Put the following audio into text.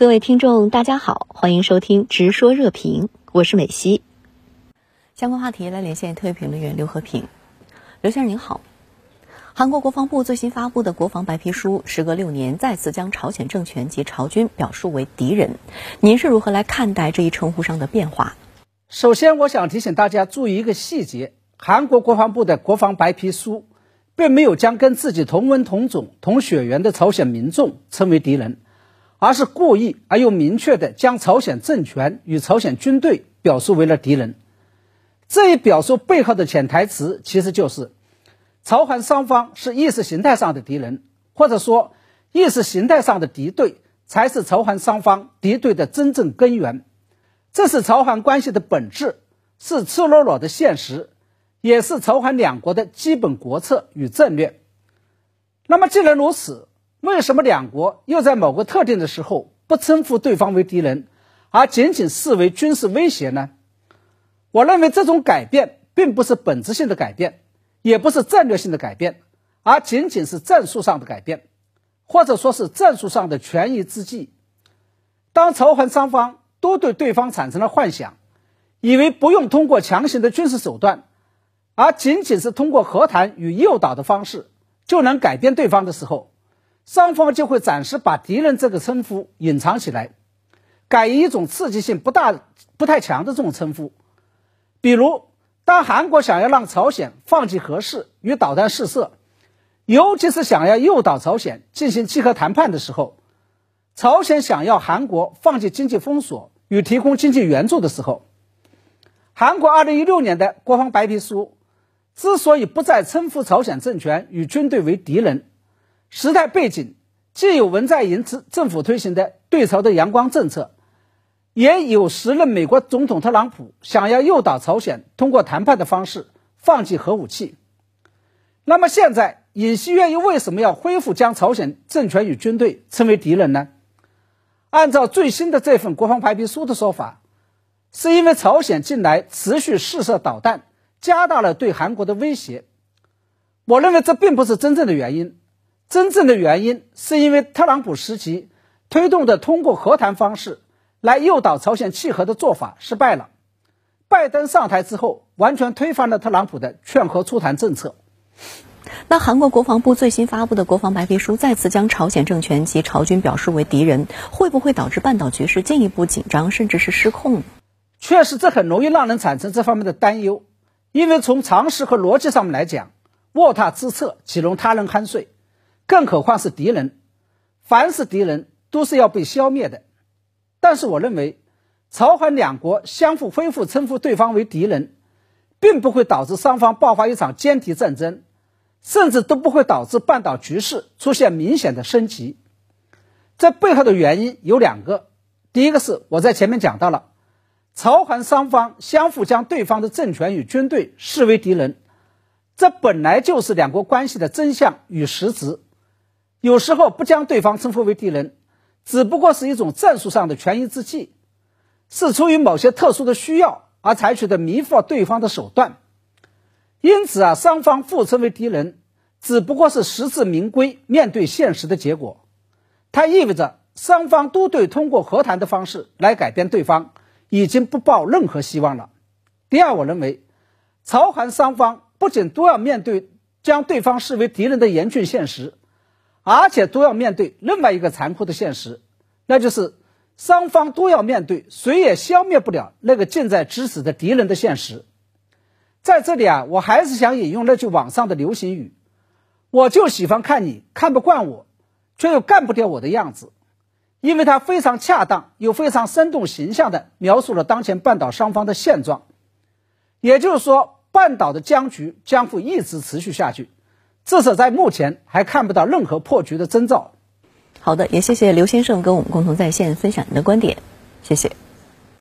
各位听众，大家好，欢迎收听《直说热评》，我是美西。相关话题来连线特约评论员刘和平。刘先生您好，韩国国防部最新发布的国防白皮书，时隔六年再次将朝鲜政权及朝军表述为敌人，您是如何来看待这一称呼上的变化？首先，我想提醒大家注意一个细节：韩国国防部的国防白皮书，并没有将跟自己同文同种、同血缘的朝鲜民众称为敌人。而是故意而又明确地将朝鲜政权与朝鲜军队表述为了敌人。这一表述背后的潜台词其实就是，朝韩双方是意识形态上的敌人，或者说意识形态上的敌对才是朝韩双方敌对的真正根源。这是朝韩关系的本质，是赤裸裸的现实，也是朝韩两国的基本国策与战略。那么，既然如此，为什么两国又在某个特定的时候不称呼对方为敌人，而仅仅视为军事威胁呢？我认为这种改变并不是本质性的改变，也不是战略性的改变，而仅仅是战术上的改变，或者说是战术上的权宜之计。当朝韩双方都对对方产生了幻想，以为不用通过强行的军事手段，而仅仅是通过和谈与诱导的方式就能改变对方的时候，双方就会暂时把“敌人”这个称呼隐藏起来，改以一种刺激性不大、不太强的这种称呼。比如，当韩国想要让朝鲜放弃核试与导弹试射，尤其是想要诱导朝鲜进行契合谈判的时候，朝鲜想要韩国放弃经济封锁与提供经济援助的时候，韩国2016年的国防白皮书之所以不再称呼朝鲜政权与军队为敌人。时代背景既有文在寅政政府推行的对朝的阳光政策，也有时任美国总统特朗普想要诱导朝鲜通过谈判的方式放弃核武器。那么现在尹锡悦又为什么要恢复将朝鲜政权与军队称为敌人呢？按照最新的这份国防白皮书的说法，是因为朝鲜近来持续试射导弹，加大了对韩国的威胁。我认为这并不是真正的原因。真正的原因是因为特朗普时期推动的通过和谈方式来诱导朝鲜契合的做法失败了。拜登上台之后，完全推翻了特朗普的劝和促谈政策。那韩国国防部最新发布的国防白皮书再次将朝鲜政权及朝军表述为敌人，会不会导致半岛局势进一步紧张，甚至是失控？确实，这很容易让人产生这方面的担忧，因为从常识和逻辑上面来讲，卧榻之侧岂容他人酣睡？更何况是敌人，凡是敌人都是要被消灭的。但是我认为，朝韩两国相互恢复称呼对方为敌人，并不会导致双方爆发一场歼敌战争，甚至都不会导致半岛局势出现明显的升级。这背后的原因有两个：第一个是我在前面讲到了，朝韩双方相互将对方的政权与军队视为敌人，这本来就是两国关系的真相与实质。有时候不将对方称呼为敌人，只不过是一种战术上的权宜之计，是出于某些特殊的需要而采取的迷惑对方的手段。因此啊，双方互称为敌人，只不过是实至名归、面对现实的结果。它意味着双方都对通过和谈的方式来改变对方已经不抱任何希望了。第二，我认为，朝韩双方不仅都要面对将对方视为敌人的严峻现实。而且都要面对另外一个残酷的现实，那就是双方都要面对谁也消灭不了那个近在咫尺的敌人的现实。在这里啊，我还是想引用那句网上的流行语：“我就喜欢看你看不惯我，却又干不掉我的样子。”因为它非常恰当又非常生动形象地描述了当前半岛双方的现状。也就是说，半岛的僵局将会一直持续下去。至少在目前还看不到任何破局的征兆。好的，也谢谢刘先生跟我们共同在线分享您的观点，谢谢。